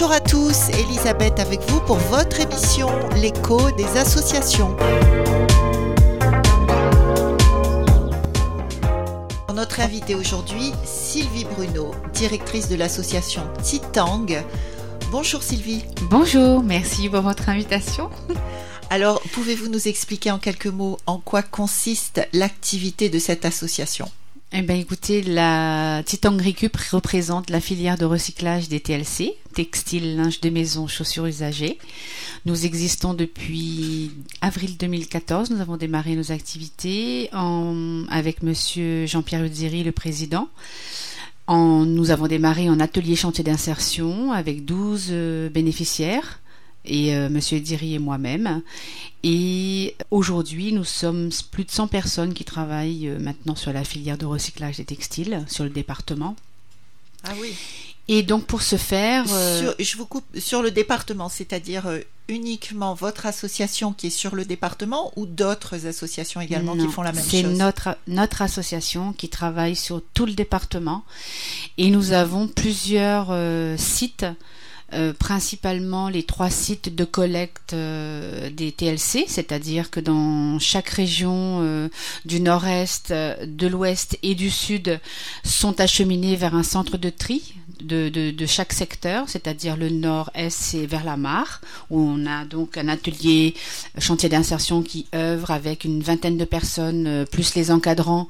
Bonjour à tous, Elisabeth avec vous pour votre émission L'écho des associations. Notre invitée aujourd'hui, Sylvie Bruno, directrice de l'association Titang. Bonjour Sylvie. Bonjour, merci pour votre invitation. Alors, pouvez-vous nous expliquer en quelques mots en quoi consiste l'activité de cette association? Eh bien, écoutez, la Titang Récup représente la filière de recyclage des TLC, textiles, linge de maison, chaussures usagées. Nous existons depuis avril 2014. Nous avons démarré nos activités avec monsieur Jean-Pierre Udziri, le président. En, nous avons démarré en atelier chantier d'insertion avec 12 euh, bénéficiaires et euh, Monsieur Diri et moi-même. Et aujourd'hui, nous sommes plus de 100 personnes qui travaillent euh, maintenant sur la filière de recyclage des textiles sur le département. Ah oui. Et donc pour ce faire, euh, sur, je vous coupe sur le département, c'est-à-dire uniquement votre association qui est sur le département ou d'autres associations également qui font la même chose C'est notre notre association qui travaille sur tout le département et nous avons plusieurs sites euh, principalement les trois sites de collecte euh, des TLC, c'est-à-dire que dans chaque région euh, du nord-est, de l'ouest et du sud sont acheminés vers un centre de tri de, chaque secteur, c'est-à-dire le nord-est c'est vers la mare, où on a donc un atelier chantier d'insertion qui œuvre avec une vingtaine de personnes, plus les encadrants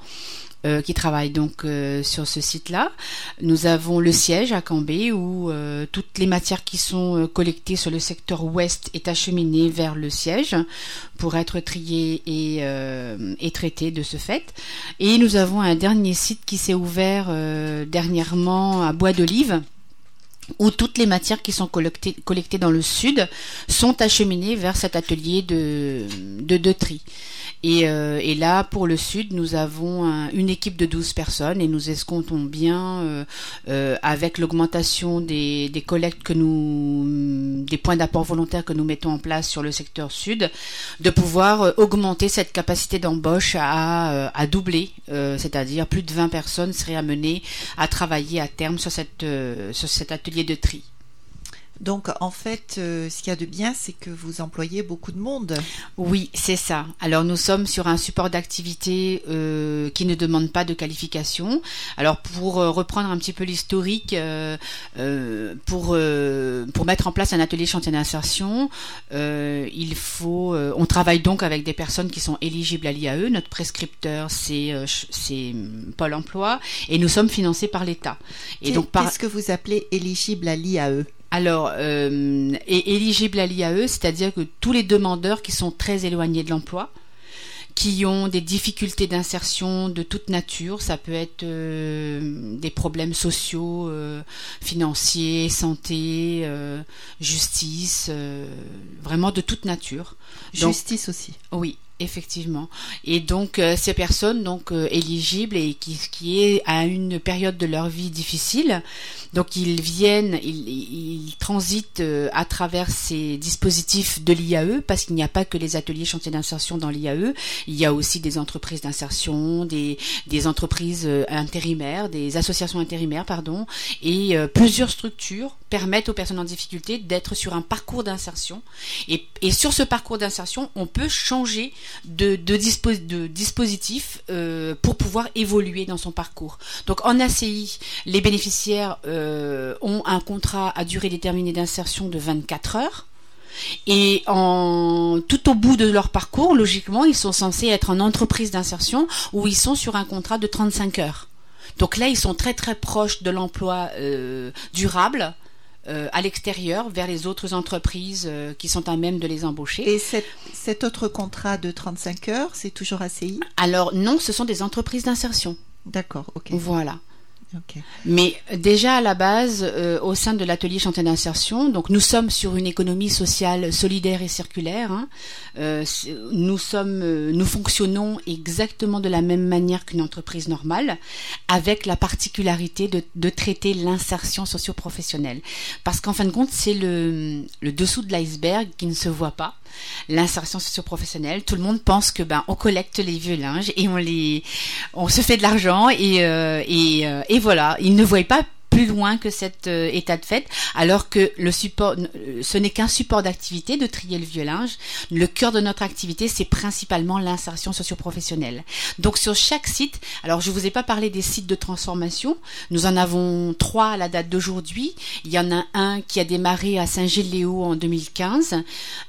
euh, qui travaillent donc euh, sur ce site-là. Nous avons le siège à Cambé où euh, toutes les matières qui sont collectées sur le secteur ouest est acheminées vers le siège pour être triées et, et traitées de ce fait. Et nous avons un dernier site qui s'est ouvert dernièrement à Bois d'Olive où toutes les matières qui sont collectées, dans le sud sont acheminées vers cet atelier de, de, tri. Et, euh, et, là, pour le sud, nous avons une équipe de 12 personnes et nous escomptons bien, euh, euh, avec l'augmentation des, des, collectes que nous, des points d'apport volontaires que nous mettons en place sur le secteur sud, de pouvoir augmenter cette capacité d'embauche à, à doubler, c'est-à-dire plus de 20 personnes seraient amenées à travailler à terme sur, cette, sur cet atelier de tri. Donc en fait, euh, ce qu'il y a de bien, c'est que vous employez beaucoup de monde. Oui, c'est ça. Alors nous sommes sur un support d'activité euh, qui ne demande pas de qualification. Alors pour euh, reprendre un petit peu l'historique, pour pour mettre en place un atelier chantier d'insertion, il faut. on travaille donc avec des personnes qui sont éligibles à l'IAE. Notre prescripteur, c'est c'est Pôle Emploi, et nous sommes financés par l'État. Et donc qu'est-ce que vous appelez éligible à l'IAE? Alors, euh, est éligible à l'IAE, c'est-à-dire que tous les demandeurs qui sont très éloignés de l'emploi, qui ont des difficultés d'insertion de toute nature, ça peut être euh, des problèmes sociaux, euh, financiers, santé, euh, justice, vraiment de toute nature. Justice aussi. Oui, Effectivement. Et donc euh, ces personnes donc euh, éligibles et qui, qui est à une période de leur vie difficile, donc ils viennent, ils, transitent euh, à travers ces dispositifs de l'IAE parce qu'il n'y a pas que les ateliers chantiers d'insertion dans l'IAE, il y a aussi des entreprises d'insertion, des, des entreprises intérimaires, des associations intérimaires pardon, et plusieurs structures permettent aux personnes en difficulté d'être sur un parcours d'insertion. Et, et sur ce parcours d'insertion on peut changer de, dispositifs euh, pour pouvoir évoluer dans son parcours. Donc en ACI, les bénéficiaires euh, ont un contrat à durée déterminée d'insertion de 24 heures. Et tout au bout de leur parcours, logiquement, ils sont censés être en entreprise d'insertion où ils sont sur un contrat de 35 heures. Donc là, ils sont très très proches de l'emploi euh, durable euh, à l'extérieur vers les autres entreprises euh, qui sont à même de les embaucher. Et cet autre contrat de 35 heures, c'est toujours ACI Alors non, ce sont des entreprises d'insertion. D'accord, ok. Voilà. Mais déjà à la base, euh, au sein de l'atelier chantier d'insertion, donc nous sommes sur une économie sociale solidaire et circulaire. Hein. Euh, euh, nous fonctionnons exactement de la même manière qu'une entreprise normale, avec la particularité de, de traiter l'insertion socio-professionnelle. Parce qu'en fin de compte, c'est le, le dessous de l'iceberg qui ne se voit pas l'insertion socio-professionnelle. Tout le monde pense que ben on collecte les vieux linges et on les on se fait de l'argent et, et, et voilà, ils ne voient pas plus loin que cet euh, état de fait, alors que le support, ce n'est qu'un support d'activité de trier le vieux linge. Le cœur de notre activité, c'est principalement l'insertion socioprofessionnelle. Donc sur chaque site, alors je vous ai pas parlé des sites de transformation, nous en avons trois à la date d'aujourd'hui. Il y en a un qui a démarré à Saint-Gilles-Léo en 2015,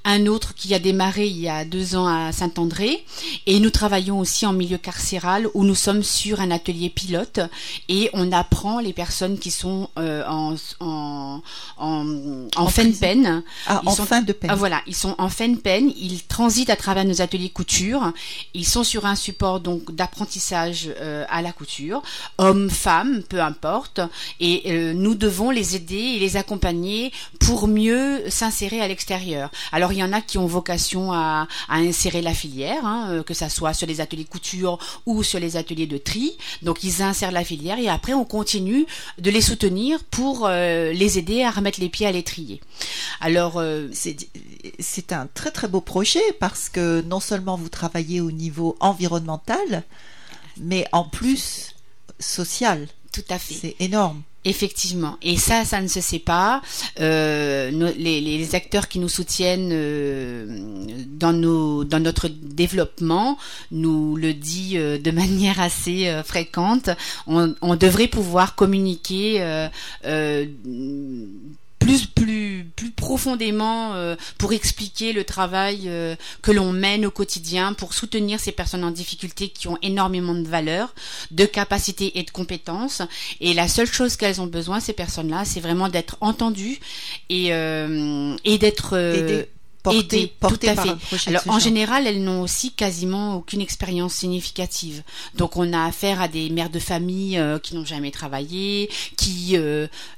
un autre qui a démarré il y a deux ans à Saint-André, et nous travaillons aussi en milieu carcéral où nous sommes sur un atelier pilote et on apprend les personnes qui sont euh, en, en, en, fin de peine. Ah, en fin de peine. Ah, voilà, ils sont en fin de peine, ils transitent à travers nos ateliers couture, ils sont sur un support donc d'apprentissage euh, à la couture, hommes, femmes, peu importe, et euh, nous devons les aider et les accompagner pour mieux s'insérer à l'extérieur. Alors il y en a qui ont vocation à, à insérer la filière, hein, que ça soit sur les ateliers couture ou sur les ateliers de tri. Donc ils insèrent la filière et après on continue de les soutenir pour euh, les aider à remettre les pieds à l'étrier. Alors euh, c'est un très très beau projet parce que non seulement vous travaillez au niveau environnemental, mais en plus social. Tout à fait. C'est énorme. Effectivement. Et ça, ça ne se sait pas. Euh, les, acteurs qui nous soutiennent euh, dans, nos, dans notre développement nous le dit euh, de manière assez fréquente. On, on, devrait pouvoir communiquer plus plus plus profondément euh, pour expliquer le travail euh, que l'on mène au quotidien pour soutenir ces personnes en difficulté qui ont énormément de valeur, de capacités et de compétences et la seule chose qu'elles ont besoin ces personnes-là, c'est vraiment d'être entendues et euh, et d'être Aidées, tout à fait. Alors en général, elles n'ont aussi quasiment aucune expérience significative. Donc on a affaire à des mères de famille qui n'ont jamais travaillé, qui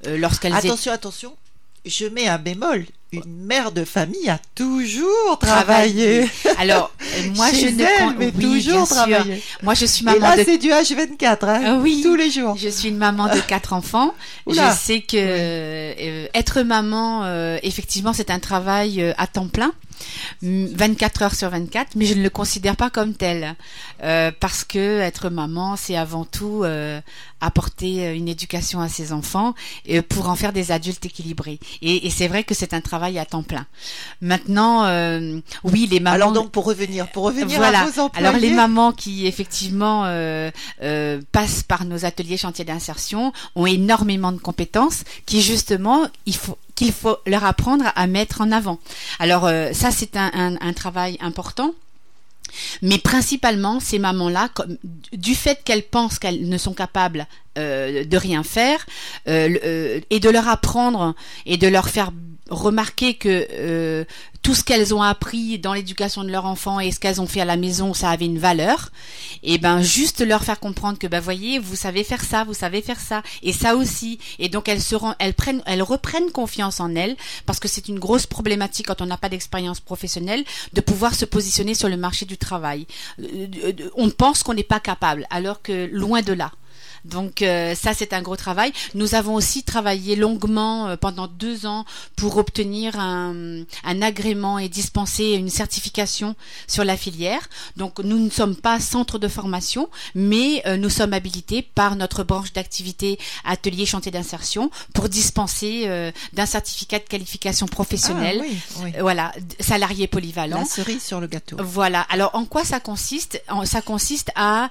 lorsqu'elles attention attention, je mets un bémol. Une mère de famille a toujours travaillé. Alors, euh, moi, je ne mais toujours travaillé. Moi, je suis maman Et là, c'est du H24, hein, euh, oui, tous les jours. Je suis une maman de quatre enfants. Je sais que euh, être maman, effectivement, c'est un travail à temps plein. 24 heures sur 24, mais je ne le considère pas comme tel euh, parce que être maman, c'est avant tout euh, apporter euh, une éducation à ses enfants pour en faire des adultes équilibrés. Et, c'est vrai que c'est un travail à temps plein. Maintenant, oui, les mamans. Alors donc pour revenir, pour revenir à vos employés. Alors les mamans qui effectivement passent par nos ateliers chantiers d'insertion ont énormément de compétences qui justement il faut qu'il faut leur apprendre à mettre en avant. Alors ça c'est un, travail important. Mais principalement, ces mamans-là, du fait qu'elles pensent qu'elles ne sont capables euh, de rien faire, euh, euh, et de leur apprendre et de leur faire remarquer que euh, tout ce qu'elles ont appris dans l'éducation de leur enfant et ce qu'elles ont fait à la maison, ça avait une valeur. Et ben juste leur faire comprendre que ben voyez, vous savez faire ça, vous savez faire ça et ça aussi. Et donc elles se elles prennent, elles reprennent confiance en elles parce que c'est une grosse problématique quand on n'a pas d'expérience professionnelle de pouvoir se positionner sur le marché du travail. Euh, on pense qu'on n'est pas capable alors que loin de là. Donc euh, ça, c'est un gros travail. Nous avons aussi travaillé longuement euh, pendant deux ans pour obtenir un, agrément et dispenser une certification sur la filière. Donc nous ne sommes pas centre de formation, mais euh, nous sommes habilités par notre branche d'activité atelier chantier d'insertion pour dispenser d'un certificat de qualification professionnelle. Ah, voilà, salarié polyvalent. La cerise sur le gâteau. Voilà. Alors en quoi ça consiste? Ça consiste à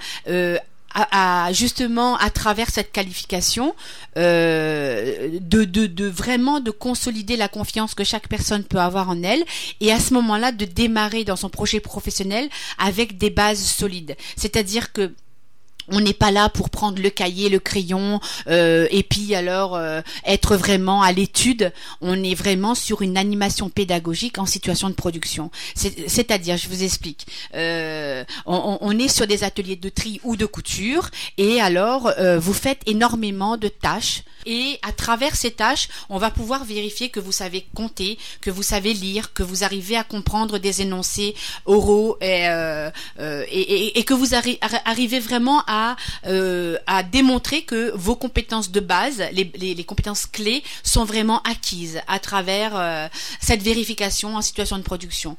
à, justement à travers cette qualification euh, de, de, de, vraiment de consolider la confiance que chaque personne peut avoir en elle et à ce moment-là de démarrer dans son projet professionnel avec des bases solides. C'est-à-dire que on n'est pas là pour prendre le cahier, le crayon euh, et puis alors euh, être vraiment à l'étude. On est vraiment sur une animation pédagogique en situation de production. C'est-à-dire, je vous explique, euh, on, on, est sur des ateliers de tri ou de couture et alors vous faites énormément de tâches et à travers ces tâches, on va pouvoir vérifier que vous savez compter, que vous savez lire, que vous arrivez à comprendre des énoncés oraux et, et, et, que vous arrivez vraiment à euh, à, démontrer que vos compétences de base, les, compétences clés, sont vraiment acquises à travers euh, cette vérification en situation de production.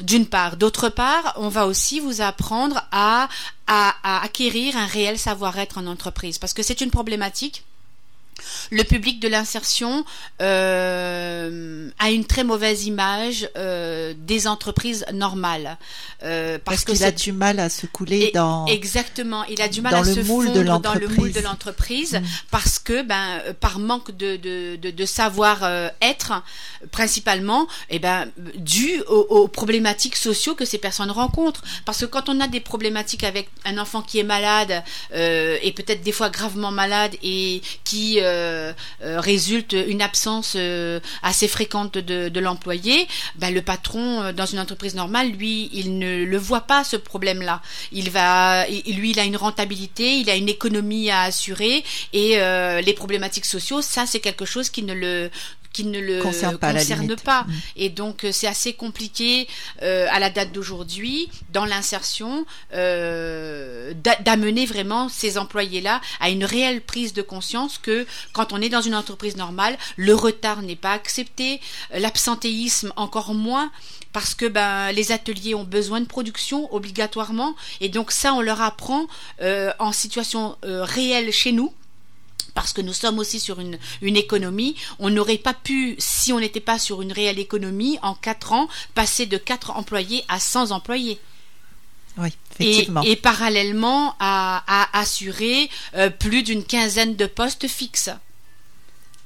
D'une part. D'autre part, on va aussi vous apprendre à, à acquérir un réel savoir-être en entreprise, parce que c'est une problématique le public de l'insertion euh, a une très mauvaise image euh, des entreprises normales. Euh, parce, qu'il a du mal à se couler dans exactement il a du mal à se fondre dans le moule de l'entreprise mm. parce que ben par manque de de, de, savoir être principalement et eh ben dû aux, aux, problématiques sociaux que ces personnes rencontrent. Parce que quand on a des problématiques avec un enfant qui est malade et peut-être des fois gravement malade et qui euh, euh, résulte une absence euh, assez fréquente de, l'employé, ben, le patron dans une entreprise normale, lui, il ne le voit pas ce problème-là. Il lui, il a une rentabilité, il a une économie à assurer et les problématiques sociaux, ça, c'est quelque chose qui ne le qui ne le concerne pas. Mm. Et donc euh, c'est assez compliqué euh, à la date d'aujourd'hui dans l'insertion euh, d'amener vraiment ces employés-là à une réelle prise de conscience que quand on est dans une entreprise normale, le retard n'est pas accepté, l'absentéisme encore moins parce que ben, les ateliers ont besoin de production obligatoirement et donc ça on leur apprend en situation réelle chez nous parce que nous sommes aussi sur une, une économie. On n'aurait pas pu, si on n'était pas sur une réelle économie, en quatre ans, passer de quatre employés à 100 employés. Oui, effectivement. Et, parallèlement à, à assurer euh, plus d'une quinzaine de postes fixes.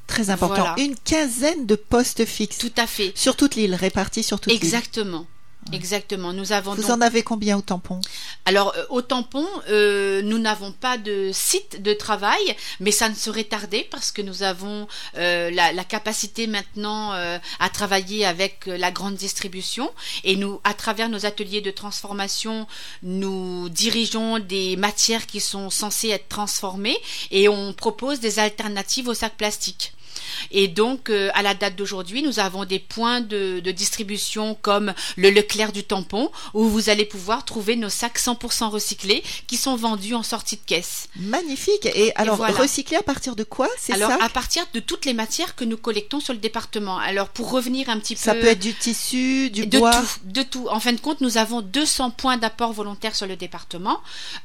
Très important. Une quinzaine de postes fixes. Tout à fait. Sur toute l'île, répartis sur toute l'île. Exactement. Exactement. Nous avons. Vous en avez combien au tampon? Alors euh, au tampon, euh, nous n'avons pas de site de travail, mais ça ne serait tardé parce que nous avons euh, la, la, capacité maintenant à travailler avec la grande distribution et nous, à travers nos ateliers de transformation, nous dirigeons des matières qui sont censées être transformées et on propose des alternatives au sac plastique. Et donc, euh, à la date d'aujourd'hui, nous avons des points de, distribution comme le Leclerc du tampon, où vous allez pouvoir trouver nos sacs 100% recyclés qui sont vendus en sortie de caisse. Magnifique. Et alors, recyclés à partir de quoi C'est ça Alors, à partir de toutes les matières que nous collectons sur le département. Alors, pour revenir un petit peu... Ça peut être du tissu, du de bois tout, De tout. En fin de compte, nous avons 200 points d'apport volontaire sur le département.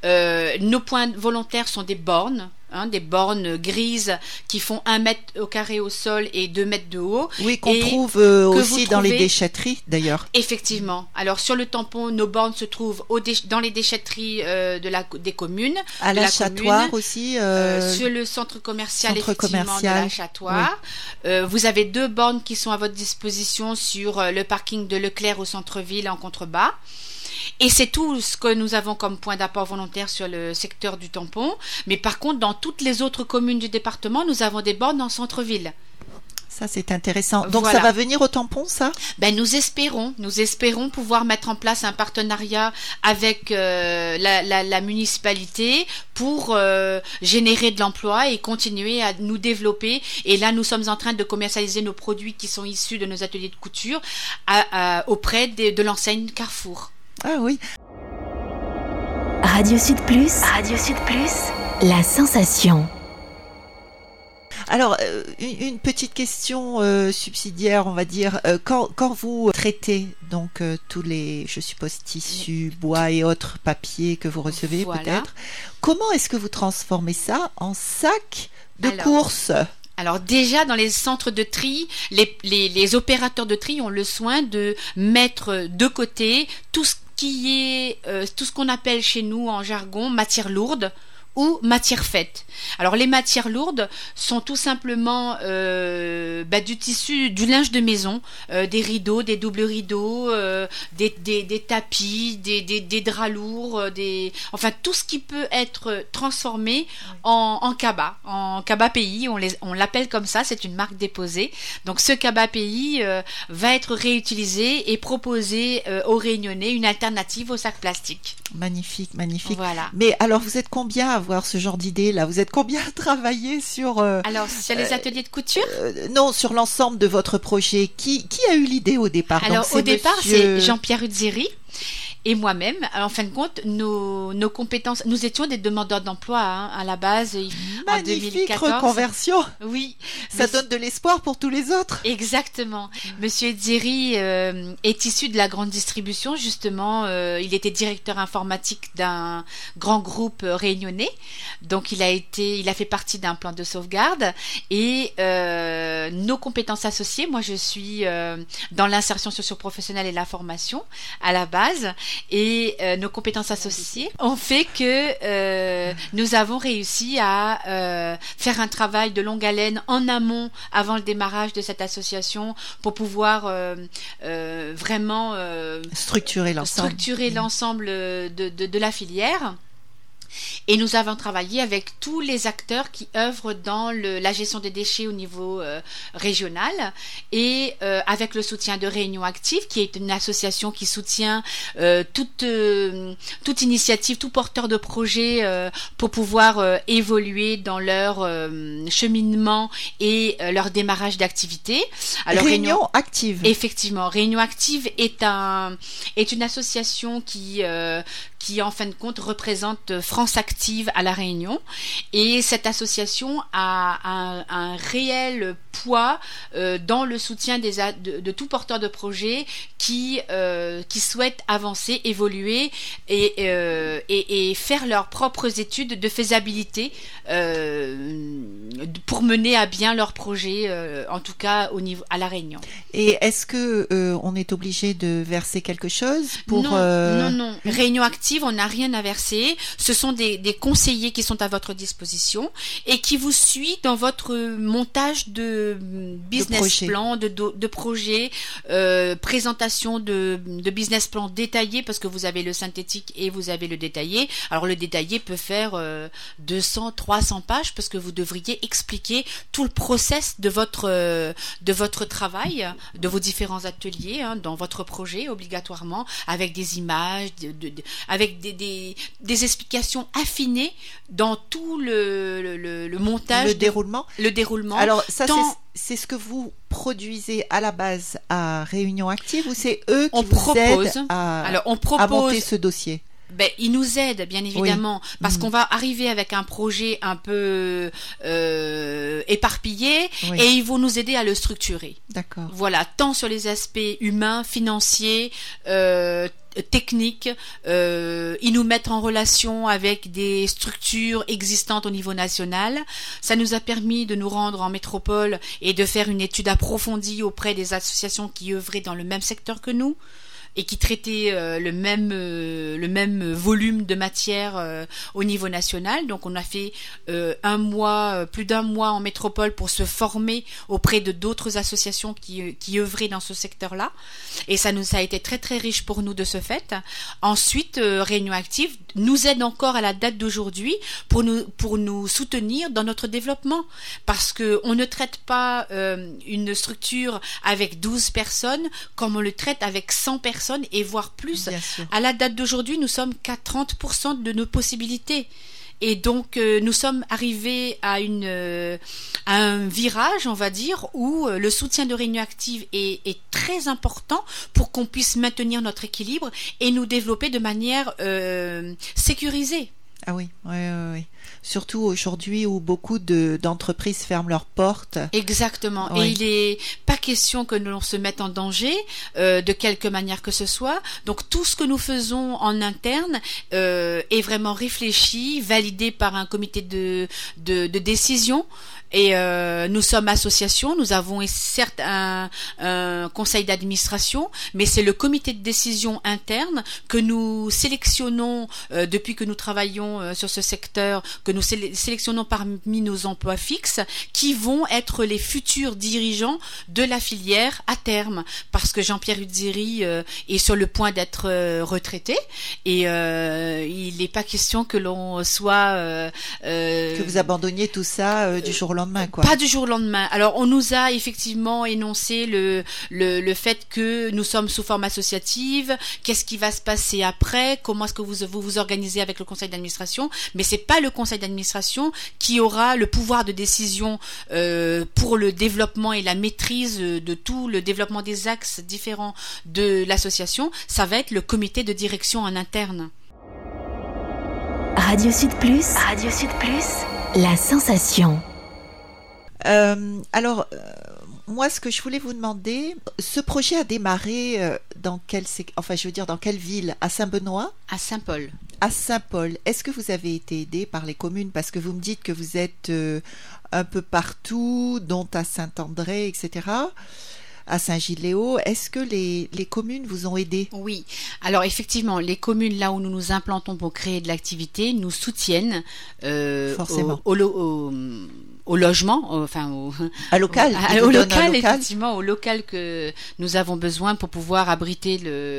Euh, nos points volontaires sont des bornes Hein, des bornes grises qui font un mètre au carré au sol et deux mètres de haut. Oui, qu'on trouve euh, aussi dans les déchetteries d'ailleurs. Effectivement. Alors sur le tampon, nos bornes se trouvent dans les déchetteries euh, de la, des communes. À l'achattoir aussi. Euh, sur le centre commercial, centre commercial. de l'achattoir. vous avez deux bornes qui sont à votre disposition sur le parking de Leclerc au centre-ville en contrebas. Et c'est tout ce que nous avons comme point d'apport volontaire sur le secteur du tampon. Mais par contre, dans toutes les autres communes du département, nous avons des bornes en centre-ville. Ça, c'est intéressant. Donc, ça va venir au tampon, ça? Ben, nous espérons, nous espérons pouvoir mettre en place un partenariat avec euh, la, municipalité pour euh, générer de l'emploi et continuer à nous développer. Et là, nous sommes en train de commercialiser nos produits qui sont issus de nos ateliers de couture auprès de l'enseigne Carrefour. Ah oui. Radio Sud Plus. Radio Sud Plus. La sensation. Alors, euh, une, petite question euh, subsidiaire, on va dire. Euh, quand, quand, vous traitez donc tous les, je suppose, tissus, bois et autres papiers que vous recevez peut-être, comment est-ce que vous transformez ça en sac de course? alors déjà dans les centres de tri, les, les, les, opérateurs de tri ont le soin de mettre de côté tout ce qui est euh, tout ce qu'on appelle chez nous en jargon matière lourde ou matière faite. Alors les matières lourdes sont tout simplement euh, bah, du tissu, du linge de maison, euh, des rideaux, des doubles rideaux, euh, des, tapis, des, draps lourds, des, enfin tout ce qui peut être transformé en, en cabas, en cabas pays, on, on l'appelle comme ça, c'est une marque déposée. Donc ce cabas pays va être réutilisé et proposé aux Réunionnais une alternative au sac plastique. Magnifique, magnifique. Voilà. Mais alors vous êtes combien à avoir ce genre d'idée là Vous êtes combien à travailler sur euh, Alors sur les euh, ateliers de couture euh, Non, sur l'ensemble de votre projet. Qui, qui a eu l'idée au départ? Alors au départ, c'est Jean-Pierre Udziri et moi-même. En fin de compte, nos, nos compétences, nous étions des demandeurs d'emploi hein, à la base en 2014. reconversion. Oui, ça donne de l'espoir pour tous les autres. Exactement. Monsieur Ziri euh, est issu de la grande distribution justement. Euh, il était directeur informatique d'un grand groupe réunionnais, donc il a été, il a fait partie d'un plan de sauvegarde et euh, nos compétences associées. Moi, je suis dans l'insertion socio-professionnelle et la formation à la base et euh, nos compétences associées ont fait que euh, nous avons réussi à euh, faire un travail de longue haleine en amont avant le démarrage de cette association pour pouvoir vraiment structurer l'ensemble structurer l'ensemble de, de la filière. Et nous avons travaillé avec tous les acteurs qui œuvrent dans le, la gestion des déchets au niveau euh, régional et euh, avec le soutien de Réunion Active, qui est une association qui soutient euh, toute, toute initiative, tout porteur de projet pour pouvoir évoluer dans leur cheminement et leur démarrage d'activité. Alors Réunion, Active. Effectivement, Réunion Active est un est une association qui qui en fin de compte représente France Active à La Réunion. Et cette association a un, un réel poids euh, dans le soutien des, de, de, tout porteur de projet qui, euh, qui souhaitent avancer, évoluer et, euh, et, et, faire leurs propres études de faisabilité euh, pour mener à bien leur projet, en tout cas au niveau à La Réunion. Et est-ce que on est obligé de verser quelque chose pour Non, non, non. Réunion active on n'a rien à verser. Ce sont des, conseillers qui sont à votre disposition et qui vous suivent dans votre montage de business plan, de, de, projet, euh, présentation de, business plan détaillé parce que vous avez le synthétique et vous avez le détaillé. Alors le détaillé peut faire 200, euh, 300 pages parce que vous devriez expliquer tout le process de votre euh, de votre travail, de vos différents ateliers hein, dans votre projet obligatoirement avec des images, avec avec des, des, explications affinées dans tout le, le, montage. Le déroulement. Le déroulement. Alors ça, c'est ce que vous produisez à la base à Réunion Active ou c'est eux qui vous aident à, Alors, on propose, à monter ce dossier? Ben, ils nous aident bien évidemment parce mm. qu'on va arriver avec un projet un peu euh, éparpillé et ils vont nous aider à le structurer. D'accord. Voilà, tant sur les aspects humains, financiers, euh, techniques. Euh, ils nous mettent en relation avec des structures existantes au niveau national. Ça nous a permis de nous rendre en métropole et de faire une étude approfondie auprès des associations qui œuvraient dans le même secteur que nous et qui traitait euh, le même euh, le même volume de matière euh, au niveau national. Donc on a fait un mois, plus d'un mois en métropole pour se former auprès de d'autres associations qui qui œuvraient dans ce secteur-là. Et ça nous a été très très riche pour nous de ce fait. Ensuite, Réunion Active nous aide encore à la date d'aujourd'hui pour nous pour nous soutenir dans notre développement parce que on ne traite pas une structure avec 12 personnes comme on le traite avec 100 personnes et voire plus. À la date d'aujourd'hui, nous sommes qu'à 30% de nos possibilités. Et donc, euh, nous sommes arrivés à, une, euh, un virage, on va dire, où euh, le soutien de Réunion Active est, est très important pour qu'on puisse maintenir notre équilibre et nous développer de manière sécurisée. Ah oui, oui, oui. Surtout aujourd'hui où beaucoup de, d'entreprises ferment leurs portes. Exactement. Et il n'est pas question que l'on se mette en danger euh, de quelque manière que ce soit. Donc tout ce que nous faisons en interne euh, est vraiment réfléchi, validé par un comité de, de, de décision. Et euh, nous sommes association, nous avons certes un, un conseil d'administration, mais c'est le comité de décision interne que nous sélectionnons euh, depuis que nous travaillons euh, sur ce secteur, que nous sélectionnons parmi nos emplois fixes, qui vont être les futurs dirigeants de la filière à terme, parce que Jean-Pierre Udziri euh, est sur le point d'être euh, retraité. Et il n'est pas question que l'on soit que vous abandonniez tout ça du jour au lendemain lendemain, quoi. Pas du jour au lendemain. Alors, on nous a effectivement énoncé le, le, le fait que nous sommes sous forme associative, qu'est-ce qui va se passer après, comment est-ce que vous, vous vous organisez avec le conseil d'administration, mais c'est pas le conseil d'administration qui aura le pouvoir de décision euh, pour le développement et la maîtrise de tout le développement des axes différents de l'association, ça va être le comité de direction en interne. Radio Sud Plus. Radio Sud Plus. La sensation. Euh, alors, euh, moi, ce que je voulais vous demander, ce projet a démarré euh, dans quelle, enfin, je veux dire, dans quelle ville? À Saint-Benoît? À Saint-Paul. À Saint-Paul. Est-ce que vous avez été aidé par les communes? Parce que vous me dites que vous êtes un peu partout, dont à Saint-André, etc à Saint-Gilles-Léo. Est-ce que les, les, communes vous ont aidé? Oui. Alors effectivement, les communes là où nous nous implantons pour créer de l'activité nous soutiennent euh, Forcément. Au, au, au, au logement, enfin au, à local, au, local, effectivement, au local que nous avons besoin pour pouvoir abriter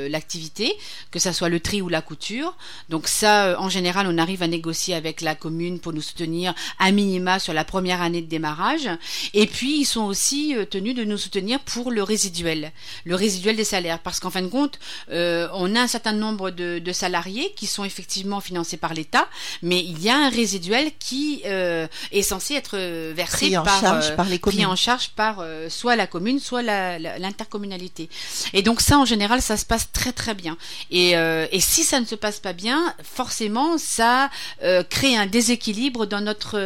l'activité, que ça soit le tri ou la couture. Donc ça, euh, en général, on arrive à négocier avec la commune pour nous soutenir à minima sur la première année de démarrage. Et puis ils sont aussi euh, tenus de nous soutenir pour le résiduel, le résiduel des salaires, parce qu'en fin de compte, euh, on a un certain nombre de, de, salariés qui sont effectivement financés par l'État, mais il y a un résiduel qui euh, est censé être versé pris en par, charge euh, par les communes. pris en charge par euh, soit la commune, soit l'intercommunalité. Et donc ça, en général, ça se passe très très bien. Et, euh, et si ça ne se passe pas bien, forcément, ça crée un déséquilibre dans notre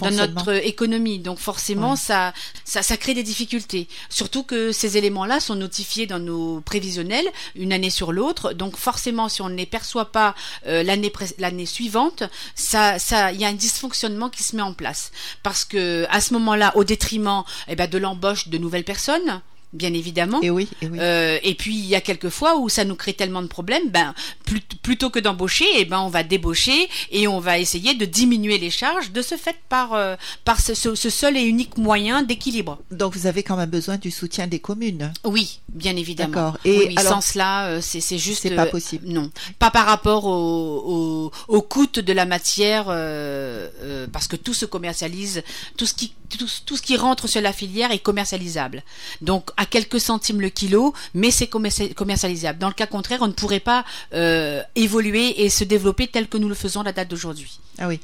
dans notre économie. Donc forcément, ouais. ça, ça ça crée des difficultés. Surtout que ces éléments-là sont notifiés dans nos prévisionnels une année sur l'autre. Donc forcément, si on ne les perçoit pas l'année l'année suivante, ça ça il y a un dysfonctionnement qui se met en place parce que à ce moment-là, au détriment eh ben, de l'embauche de nouvelles personnes, bien évidemment. Et oui. Et, oui. Euh, et puis il y a quelques fois où ça nous crée tellement de problèmes, ben plus, plutôt que d'embaucher, eh ben on va débaucher et on va essayer de diminuer les charges de ce fait par euh, par ce, ce, seul et unique moyen d'équilibre. Donc vous avez quand même besoin du soutien des communes. Oui, bien évidemment. D'accord. Et oui, alors, sans cela, euh, c'est c'est juste. C'est pas possible. non, pas par rapport au, au, au coût de la matière, euh, parce que tout se commercialise, tout ce qui tout, tout ce qui rentre sur la filière est commercialisable. Donc à quelques centimes le kilo, mais c'est commercialisable. Dans le cas contraire, on ne pourrait pas euh, évoluer et se développer tel que nous le faisons à la date d'aujourd'hui. Ah oui.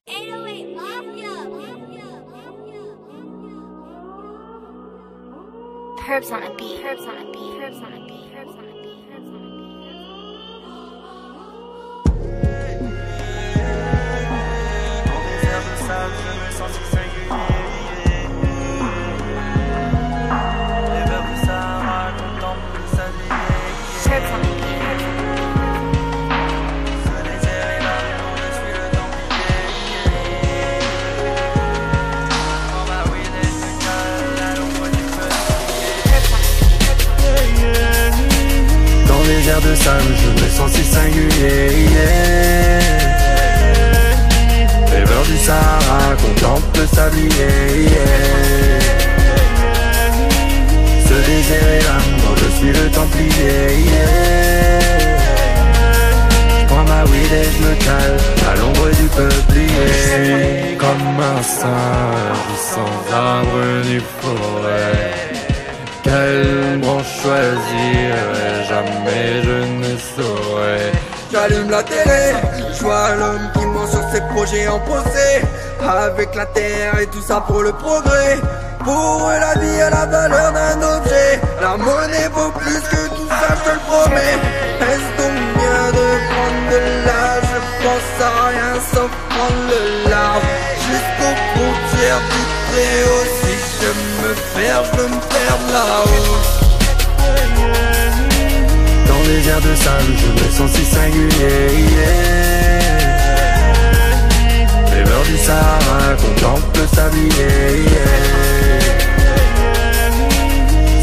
Herbs on a beat. Herbs on a beat. Herbs on a beat. Je me sens si singulier. Yeah. Rêveur du Sahara, contemple le sablier. Yeah. Ce désert est l'amour, je suis le templier. Yeah. Je prends ma weed et je me cale à l'ombre du peuplier. Comme un singe sans arbre ni forêt. Quelle branche choisir Jamais je ne saurais. J'allume la télé, je vois l'homme qui ment sur ses projets en procès. Avec la terre et tout ça pour le progrès. Pour la vie a la valeur d'un objet. La monnaie vaut plus que tout ça, je te le promets. Est-ce donc bien de prendre de l'âge? Je pense à rien sauf prendre le large Jusqu'aux frontières du très je me perds, je me perds là-haut Dans les airs de sable, je me sens si singulier yeah. Rêveur du Sahara, contemple le sablier yeah.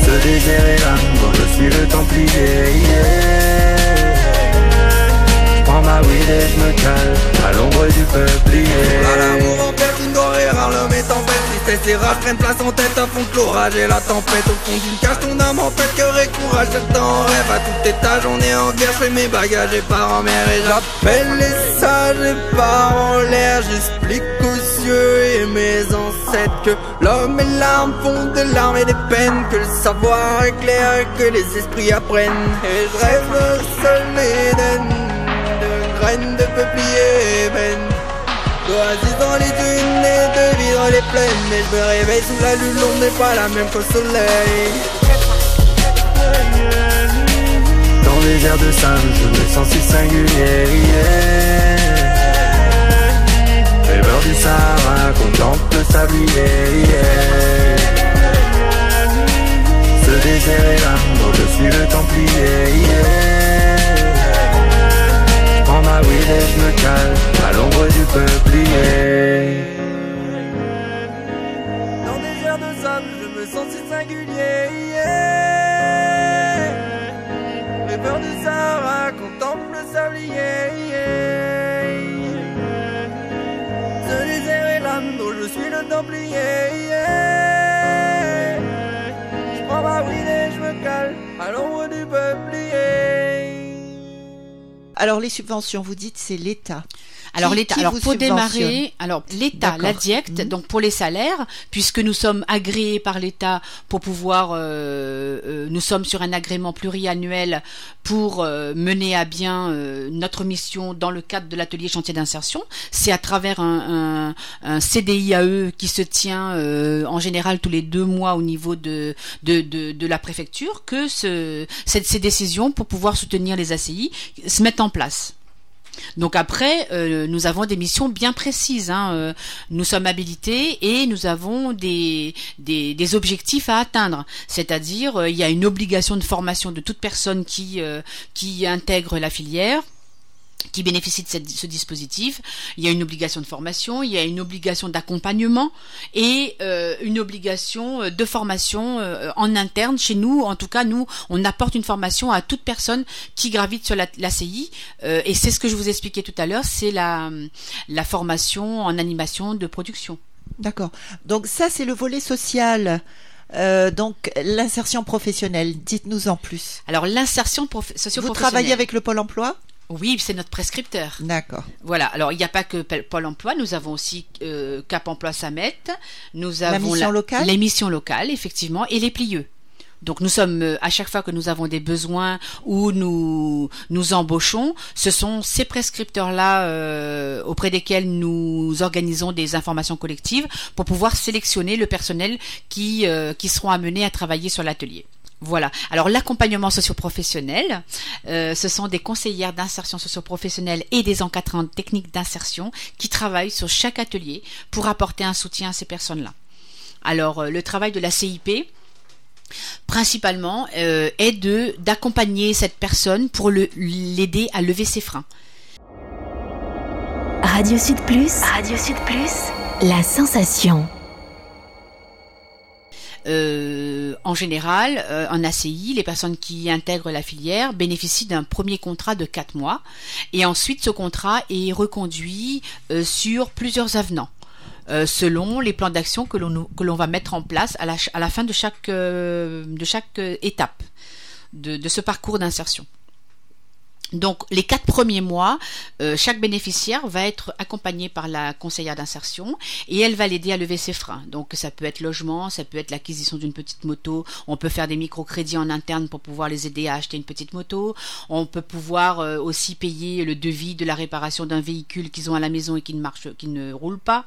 Ce désert est l'amour, je suis le templier yeah. Je prends ma weed et je me cale à l'ombre du peuplier est en fait Tristesse et rage prennent place en tête, à fond de l'orage et la tempête Au fond d'une cage, ton âme en fait, cœur et courage Certains en rêve, à tout étage, on est en guerre Je fais mes bagages et pars en mer et j'appelle les sages et pars en l'air J'explique aux cieux et mes ancêtres que l'homme et l'âme font de larmes et des peines, que le savoir éclaire, que les esprits apprennent. Et je rêve seul Éden, de graines de peuplier ébène. D'oasis dans les dunes les plaines, mais je me réveille sous la lune, l'ombre n'est pas la même qu'au soleil. Dans les airs de sable, je me sens si singulier. Yeah. Rêveur du Sahara, contemple le sablier. Ce désert est l'amour, je suis le templier. Yeah. Prends ma weed et je me cale à l'ombre du peuplier. Me sens si singulier. Yeah. Rêveur du Sahara, contemple le sablier. Yeah. Ce désert est l'âme dont je suis le templier. Yeah. Je prends ma weed et je me cale à l'ombre du peuplier. Alors les subventions, vous dites c'est l'État. Alors l'État, alors pour démarrer, alors l'État, la DIECT, Mhm. donc pour les salaires, puisque nous sommes agréés par l'État pour pouvoir, euh, euh, nous sommes sur un agrément pluriannuel pour euh, mener à bien euh, notre mission dans le cadre de l'atelier chantier d'insertion. C'est à travers un, un, un CDIAE qui se tient en général tous les deux mois au niveau de de, de, de la préfecture que ce, cette- ces décisions pour pouvoir soutenir les ACI se mettent en place. Donc après, euh, nous avons des missions bien précises. hein, euh, nous sommes habilités et nous avons des, des, objectifs à atteindre. C'est-à-dire, euh, il y a une obligation de formation de toute personne qui, qui intègre la filière qui bénéficie de cette- ce dispositif. Il y a une obligation de formation, il y a une obligation d'accompagnement et euh, une obligation euh, de formation euh, en interne chez nous. En tout cas, nous, on apporte une formation à toute personne qui gravite sur la, l'ACI. Euh, et c'est ce que je vous expliquais tout à l'heure, c'est la, la formation en animation de production. D'accord. Donc ça c'est le volet social. Euh, donc l'insertion professionnelle. Dites-nous en plus. Alors l'insertion prof- Vous socio-professionnelle. travaillez avec le Pôle Emploi? Oui, c'est notre prescripteur. D'accord. Voilà. Alors, il n'y a pas que Pôle Emploi. Nous avons aussi euh, Cap Emploi Samet. Nous avons mission locale les missions locales, effectivement, et les plieux. Donc nous sommes euh, à chaque fois que nous avons des besoins ou nous nous embauchons, ce sont ces prescripteurs là auprès desquels nous organisons des informations collectives pour pouvoir sélectionner le personnel qui euh, qui seront amenés à travailler sur l'atelier. Voilà. Alors l'accompagnement socio-professionnel, euh, ce sont des conseillères d'insertion socio-professionnelle et des encadrantes techniques d'insertion qui travaillent sur chaque atelier pour apporter un soutien à ces personnes-là. Alors euh, le travail de la CIP principalement euh, est de d'accompagner cette personne pour l'aider à lever ses freins. Radio Sud Plus. Radio Sud Plus. La sensation. Euh, en général, euh, en ACI, les personnes qui intègrent la filière bénéficient d'un premier contrat de 4 mois et ensuite ce contrat est reconduit euh, sur plusieurs avenants. euh, selon les plans d'action que l'on va mettre en place à la, fin de chaque euh, euh, étape de ce parcours d'insertion. Donc les quatre premiers mois, euh, chaque bénéficiaire va être accompagné par la conseillère d'insertion et elle va l'aider à lever ses freins. Donc ça peut être logement, ça peut être l'acquisition d'une petite moto, on peut faire des microcrédits en interne pour pouvoir les aider à acheter une petite moto, on peut pouvoir euh, aussi payer le devis de la réparation d'un véhicule qu'ils ont à la maison et qui ne marche, qui ne roule pas,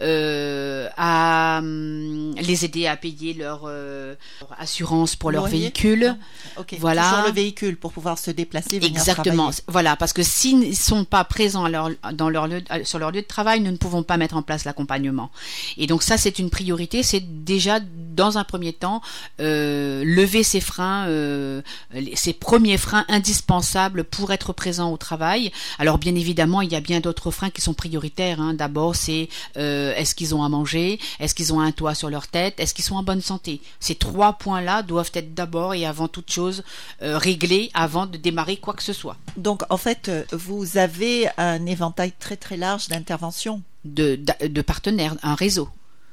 euh, à hum, les aider à payer leur, euh, leur assurance pour leur Loyer véhicule. Non Ok. Voilà. Toujours le véhicule pour pouvoir se déplacer. Exactement. Voilà, parce que s'ils ne sont pas présents à leur, dans leur lieu, euh, sur leur lieu de travail, nous ne pouvons pas mettre en place l'accompagnement. Et donc ça, c'est une priorité. C'est déjà dans un premier temps euh, lever ces freins, euh, ces premiers freins indispensables pour être présent au travail. Alors bien évidemment, il y a bien d'autres freins qui sont prioritaires. hein. D'abord, c'est euh, est-ce qu'ils ont à manger, est-ce qu'ils ont un toit sur leur tête, est-ce qu'ils sont en bonne santé? Ces trois points-là doivent être d'abord et avant toute chose réglés avant de démarrer quoi que ce soit. Donc en fait, vous avez un éventail très très large d'interventions. de, de partenaires, un réseau.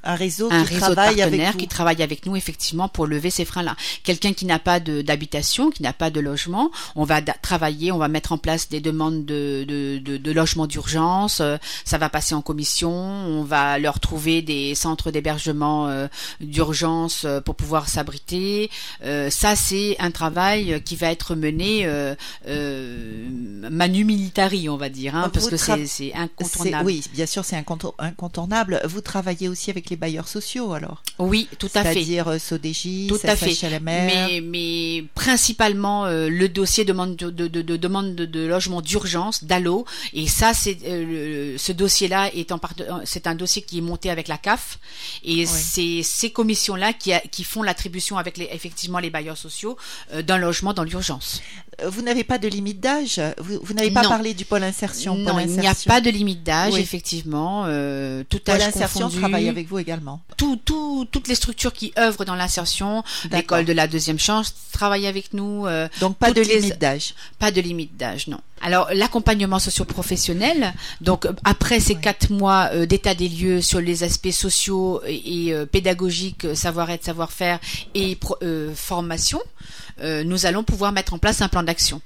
Un réseau, un qui, réseau travaille de avec partenaires vous. qui travaillent avec nous effectivement pour lever ces freins-là. Quelqu'un qui n'a pas d'habitation, qui n'a pas de logement, on va travailler, on va mettre en place des demandes de, de, de, de logement d'urgence. euh, ça va passer en commission. On va leur trouver des centres d'hébergement euh, d'urgence euh, pour pouvoir s'abriter. Euh, ça, c'est un travail euh, qui va être mené euh, euh, manu militari, on va dire, hein, parce que c'est incontournable. Oui, bien sûr, c'est incontour- incontournable. Vous travaillez aussi avec les bailleurs sociaux, alors Oui, tout à fait. C'est-à-dire euh, Sodégis, Tout à fait. Mais, mais principalement euh, le dossier demande de, de, de, de demande de, logement d'urgence, d'allo, et ça c'est euh, ce dossier-là est en part, c'est un dossier qui est monté avec la CAF, et c'est ces commissions-là qui, a- qui font l'attribution avec les, effectivement les bailleurs sociaux euh, d'un logement dans l'urgence. Vous n'avez pas de limite d'âge? Vous, vous n'avez pas Non. parlé du pôle insertion Non, pôle il n'y a pas de limite d'âge, Oui. effectivement, tout Pôle âge insertion confondu. travaille avec vous également. tout, tout, toutes les structures qui œuvrent dans l'insertion, l'école de la deuxième chance travaille avec nous. euh, Donc pas de les- limite d'âge. Pas de limite d'âge, non. Alors l'accompagnement socio-professionnel, donc après ces Oui. quatre mois euh, d'état des lieux sur les aspects sociaux et, et, euh, pédagogiques, savoir-être, savoir-faire et pro- formation, nous allons pouvoir mettre en place un plan d'action.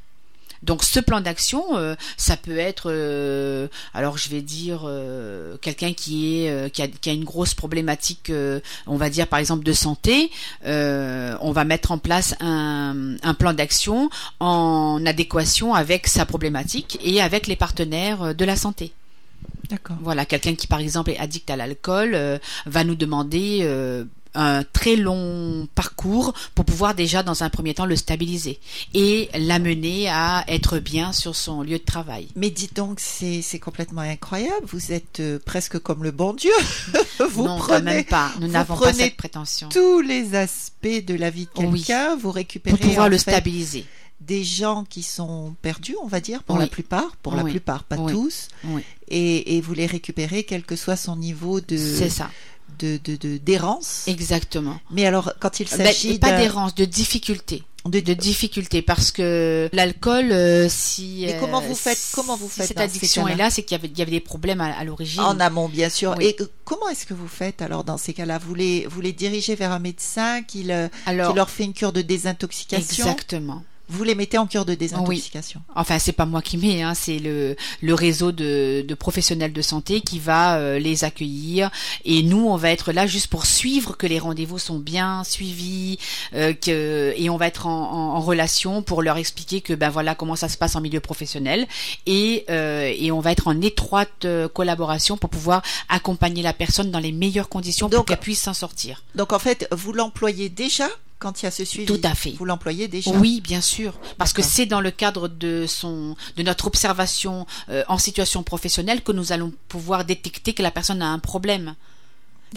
Donc ce plan d'action, euh, ça peut être, euh, alors je vais dire euh, quelqu'un qui est euh, qui, a, qui a une grosse problématique, euh, on va dire par exemple de santé, euh, on va mettre en place un, un plan d'action en adéquation avec sa problématique et avec les partenaires de la santé. D'accord. Voilà, quelqu'un qui par exemple est addict à l'alcool euh, va nous demander euh, un très long parcours pour pouvoir déjà dans un premier temps le stabiliser et l'amener à être bien sur son lieu de travail. Mais dites donc, c'est c'est complètement incroyable. Vous êtes euh, presque comme le bon Dieu. vous non, prenez même pas. Nous n'avons pas cette prétention. tous les aspects de la vie de Oui. quelqu'un. Vous récupérez Pour pouvoir le fait, stabiliser. des gens qui sont perdus, on va dire, pour Oui. la plupart, pour la Oui. plupart, pas Oui. tous, Oui, et, et vous les récupérez quel que soit son niveau de c'est ça. De de- de- d'errance. Exactement. Mais alors, quand il Ben, s'agit pas d'errance, de difficulté. de, de difficulté parce que l'alcool euh, si Mais comment euh, vous faites- si comment vous faites cette addiction est là c'est qu'il y avait, il y avait des problèmes à, à l'origine en amont, bien sûr. Oui. Et euh, comment est-ce que vous faites alors dans ces cas-là? Vous les vous les dirigez vers un médecin qui, le- alors qui leur fait une cure de désintoxication? Exactement Vous les mettez en cure de désintoxication. enfin c'est pas moi qui mets hein, c'est le le réseau de, de professionnels de santé qui va euh, les accueillir et nous on va être là juste pour suivre que les rendez-vous sont bien suivis euh, que et on va être en, en- en relation pour leur expliquer que ben voilà comment ça se passe en milieu professionnel et euh, et on va être en étroite collaboration pour pouvoir accompagner la personne dans les meilleures conditions pour qu'elle puisse s'en sortir. Donc en fait, vous l'employez déjà quand il y a ce suivi. Tout à fait. Vous l'employez déjà. Oui, bien sûr, parce que c'est dans le cadre de son, de notre observation euh, en situation professionnelle que nous allons pouvoir détecter que la personne a un problème.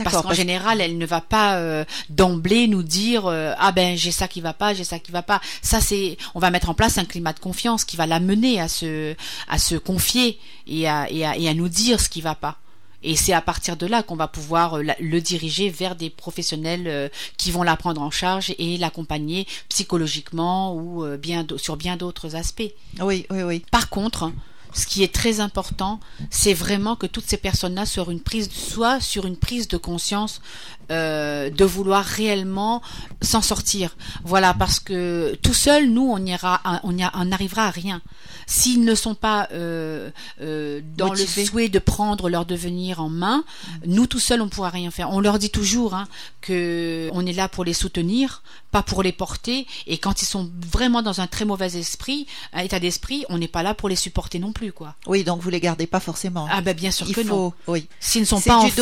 Parce qu'en parce- général, elle ne va pas euh, d'emblée nous dire euh, ah ben j'ai ça qui va pas, j'ai ça qui va pas. Ça c'est, on va mettre en place un climat de confiance qui va l'amener à se, à se confier et à, et à, et à nous dire ce qui va pas. Et c'est à partir de là qu'on va pouvoir euh, le diriger vers des professionnels euh, qui vont la prendre en charge et l'accompagner psychologiquement ou euh, bien sur bien d'autres aspects. Oui, oui, oui. Par contre, ce qui est très important, c'est vraiment que toutes ces personnes-là soient, une prise, soient sur une prise de conscience euh, de vouloir réellement s'en sortir. Voilà, parce que tout seul, nous, on ira, on y a- on n'arrivera à rien. S'ils ne sont pas euh, euh, dans Motivés. le souhait de prendre leur devenir en main, nous tout seuls, on pourra rien faire. On leur dit toujours hein, que on est là pour les soutenir, pas pour les porter. Et quand ils sont vraiment dans un très mauvais esprit, un état d'esprit, on n'est pas là pour les supporter non plus, quoi. Oui, donc vous les gardez pas forcément. Ah ben bien sûr Il que non. faut, oui. S'ils ne sont pas en ce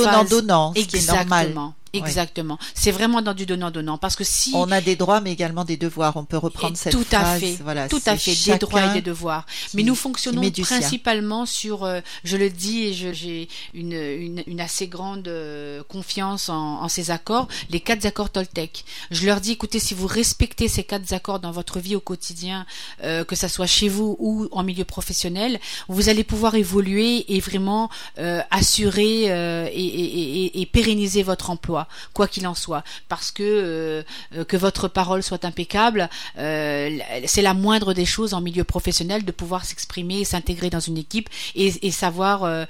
qui est normal. Exactement. C'est vraiment dans du donnant-donnant, parce que si On a des droits, mais également des devoirs. On peut reprendre Et cette tout à fait, Voilà, tout à fait, des droits et des devoirs. Mais nous fonctionnons principalement sur, euh, je le dis et je- j'ai une, une, une assez grande euh, confiance en, en ces accords, les quatre accords Toltec. Je leur dis, écoutez, si vous respectez ces quatre accords dans votre vie au quotidien, euh, que ça soit chez vous ou en milieu professionnel, vous allez pouvoir évoluer et vraiment euh, assurer euh, et, et- et- et pérenniser votre emploi. Quoi qu'il en soit, parce que que votre parole soit impeccable, c'est la moindre des choses en milieu professionnel de pouvoir s'exprimer, s'intégrer dans une équipe et, savoir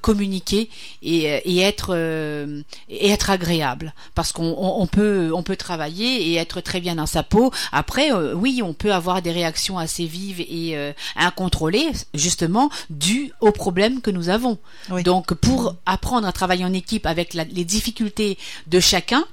communiquer et, être et être agréable, parce qu'on peut on peut travailler et être très bien dans sa peau. Après, oui, on peut avoir des réactions assez vives et incontrôlées, justement, dues aux problèmes que nous avons. Donc, pour apprendre à travailler en équipe avec les difficultés de chacun,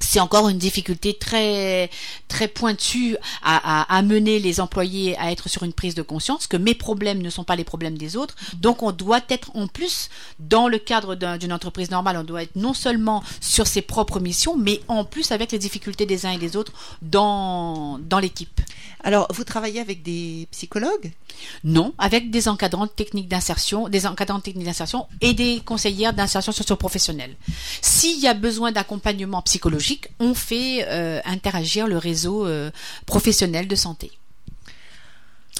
c'est encore une difficulté très très pointue à, à, amener les employés à être sur une prise de conscience que mes problèmes ne sont pas les problèmes des autres. Donc on doit être en plus dans le cadre d'une entreprise normale, on doit être non seulement sur ses propres missions, mais en plus avec les difficultés des uns et des autres dans dans l'équipe. Alors vous travaillez avec des psychologues? Non, avec des encadrants techniques d'insertion, des encadrants techniques d'insertion et des conseillères d'insertion socio-professionnelle. S'il y a besoin d'accompagnement psychologique on fait euh, interagir le réseau euh, professionnel de santé.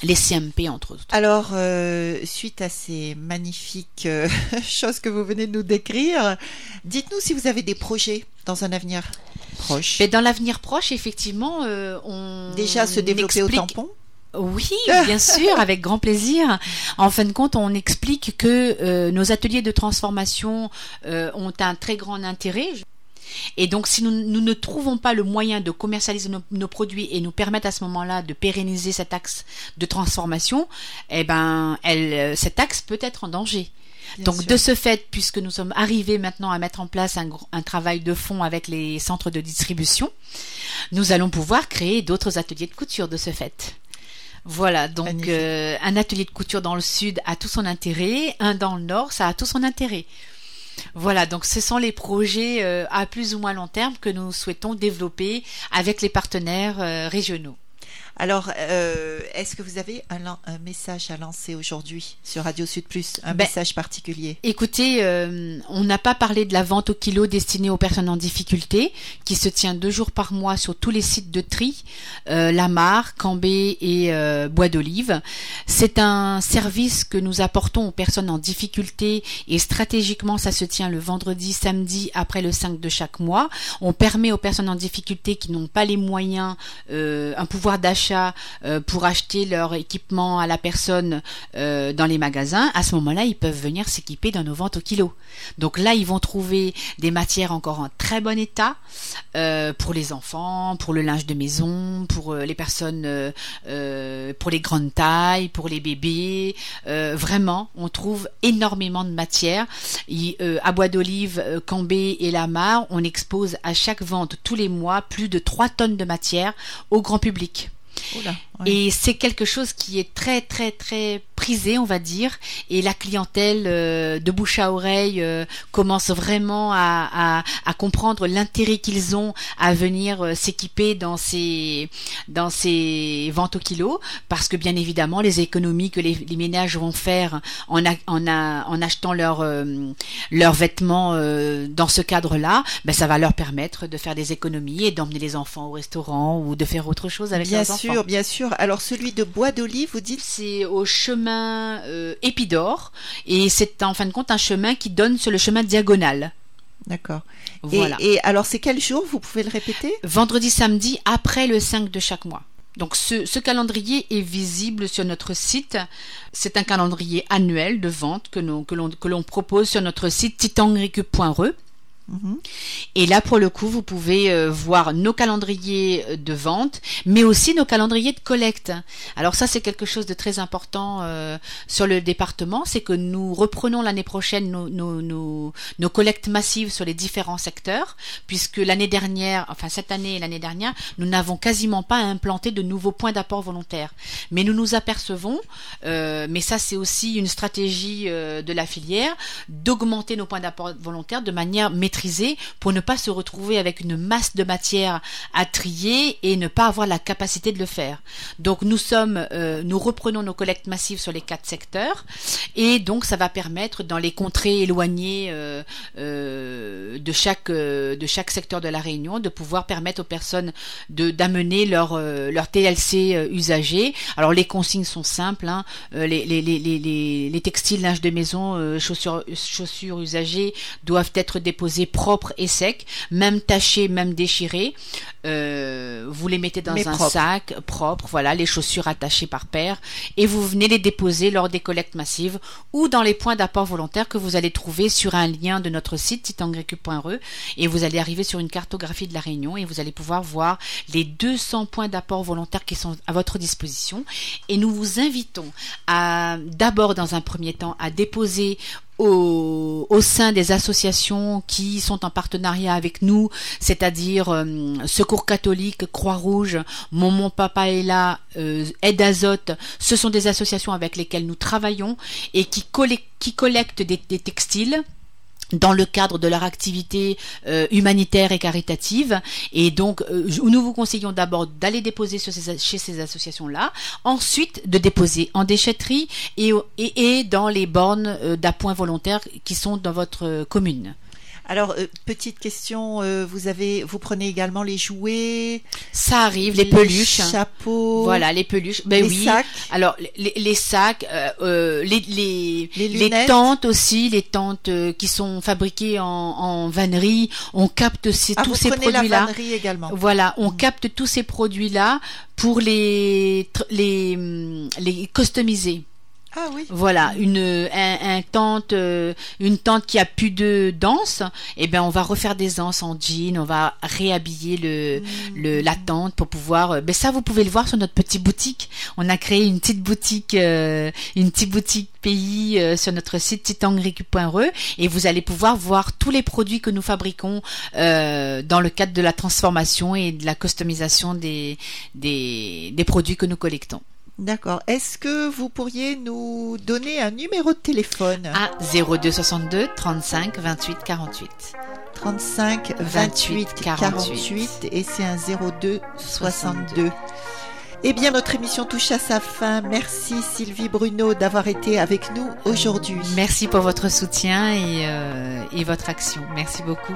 Les CMP, entre autres. Alors, euh, suite à ces magnifiques choses que vous venez de nous décrire, dites-nous si vous avez des projets dans un avenir proche. Mais dans l'avenir proche, effectivement, on. Déjà se développer au tampon oui, bien sûr, avec grand plaisir. En fin de compte, on explique que nos ateliers de transformation ont un très grand intérêt. Et donc, si nous, ne trouvons pas le moyen de commercialiser nos, produits et nous permettre à ce moment-là de pérenniser cet axe de transformation, eh ben, elle, euh, cet axe peut être en danger. donc, de ce fait, puisque nous sommes arrivés maintenant à mettre en place un, travail de fond avec les centres de distribution, nous allons pouvoir créer d'autres ateliers de couture de ce fait. Voilà, donc euh, un atelier de couture dans le sud a tout son intérêt, un dans le nord, ça a tout son intérêt. Voilà, donc ce sont les projets euh, à plus ou moins long terme que nous souhaitons développer avec les partenaires euh, régionaux. Alors, euh, est-ce que vous avez un, message à lancer aujourd'hui sur Radio Sud Plus, un ben, message particulier? Écoutez, euh, on n'a pas parlé de la vente au kilo destinée aux personnes en difficulté, qui se tient deux jours par mois sur tous les sites de tri, euh, Lamar, Cambé et euh, Bois d'Olive. C'est un service que nous apportons aux personnes en difficulté et stratégiquement, ça se tient le vendredi, samedi après le 5 de chaque mois. On permet aux personnes en difficulté qui n'ont pas les moyens, un pouvoir d'achat euh, pour acheter leur équipement à la personne euh, dans les magasins, à ce moment-là, ils peuvent venir s'équiper dans nos ventes au kilo. Donc là, ils vont trouver des matières encore en très bon état euh, pour les enfants, pour le linge de maison, pour les personnes, pour les grandes tailles, pour les bébés. vraiment, on trouve énormément de matières. à Bois d'Olive, Cambé et Lamar, on expose à chaque vente tous les mois plus de 3 tonnes de matière au grand public. Et c'est quelque chose qui est très très très prisé, on va dire, et la clientèle euh, de bouche à oreille euh, commence vraiment à, à, comprendre l'intérêt qu'ils ont à venir euh, s'équiper dans ces dans ces ventes au kilo, parce que bien évidemment les économies que les, ménages vont faire en, en, en achetant leurs leurs vêtements dans ce cadre-là, ben ça va leur permettre de faire des économies et d'emmener les enfants au restaurant ou de faire autre chose avec bien leurs enfants. Bien sûr, bien sûr. Alors celui de Bois d'Olive, vous dites C'est au chemin euh, Épidore et c'est en fin de compte un chemin qui donne sur le chemin diagonal. D'accord. Voilà. Et, alors c'est quel jour? Vous pouvez le répéter? Vendredi, samedi, après le 5 de chaque mois. Donc ce, calendrier est visible sur notre site. C'est un calendrier annuel de vente que, que l'on propose sur notre site titangricube.re. Et là, pour le coup, vous pouvez euh, voir nos calendriers de vente, mais aussi nos calendriers de collecte. Alors ça, c'est quelque chose de très important euh, sur le département, c'est que nous reprenons l'année prochaine nos, collectes massives sur les différents secteurs, puisque l'année dernière, enfin cette année et l'année dernière, nous n'avons quasiment pas implanté de nouveaux points d'apport volontaires. Mais nous nous apercevons, euh, mais ça c'est aussi une stratégie de la filière, d'augmenter nos points d'apport volontaires de manière maîtrisée pour ne pas se retrouver avec une masse de matière à trier et ne pas avoir la capacité de le faire. Donc nous sommes, euh, nous reprenons nos collectes massives sur les quatre secteurs et donc ça va permettre dans les contrées éloignées euh, euh, de chaque de chaque secteur de la Réunion de pouvoir permettre aux personnes de d'amener leur TLC usagé. Alors les consignes sont simples, hein. les, les, les, les, textiles, linge de maison, chaussures chaussures usagées doivent être déposés papier propre et sec, même taché, même déchiré. Euh, vous les mettez dans un sac propre, voilà, les chaussures attachées par paire, et vous venez les déposer lors des collectes massives ou dans les points d'apport volontaire que vous allez trouver sur un lien de notre site titangrecu.re et vous allez arriver sur une cartographie de la Réunion et vous allez pouvoir voir les 200 points d'apport volontaire qui sont à votre disposition et nous vous invitons à d'abord dans un premier temps à déposer au, sein des associations qui sont en partenariat avec nous, c'est-à-dire euh, Secours catholique, Croix-Rouge, Mon Mon Papa est là, euh, Aide Azote, ce sont des associations avec lesquelles nous travaillons et qui, collectent des textiles dans le cadre de leur activité euh, humanitaire et caritative. Et donc, euh, nous vous conseillons d'abord d'aller déposer chez ces associations-là, ensuite de déposer en déchetterie et, et, et dans les bornes euh, d'appoint volontaire qui sont dans votre commune. Alors, euh, petite question, euh, vous avez, vous prenez également les jouets Ça arrive, les, peluches. Les chapeaux. Voilà, les peluches. Ben les oui. sacs. Alors, les, les sacs, euh, les, les, les, tentes aussi, les tentes qui sont fabriquées en, en vannerie. On capte ces, ah, tous ces produits-là. Également. Voilà, on mm. capte tous ces produits-là pour les, les, les customiser. Ah oui. Voilà, une un, tente euh, une tente qui a plus de danse, eh bien on va refaire des anses en jean, on va réhabiller le, mmh. le la tente pour pouvoir euh, ben ça vous pouvez le voir sur notre petite boutique. On a créé une petite boutique euh, une petite boutique pays sur notre site titangrecu.re et vous allez pouvoir voir tous les produits que nous fabriquons dans le cadre de la transformation et de la customisation des, des, des produits que nous collectons. D'accord. Est-ce que vous pourriez nous donner un numéro de téléphone À 02 62 35 28 48. 35 28, 48. et c'est un 02 62. Eh bien, notre émission touche à sa fin. Merci Sylvie Bruno d'avoir été avec nous aujourd'hui. Merci pour votre soutien et, euh, et votre action. Merci beaucoup.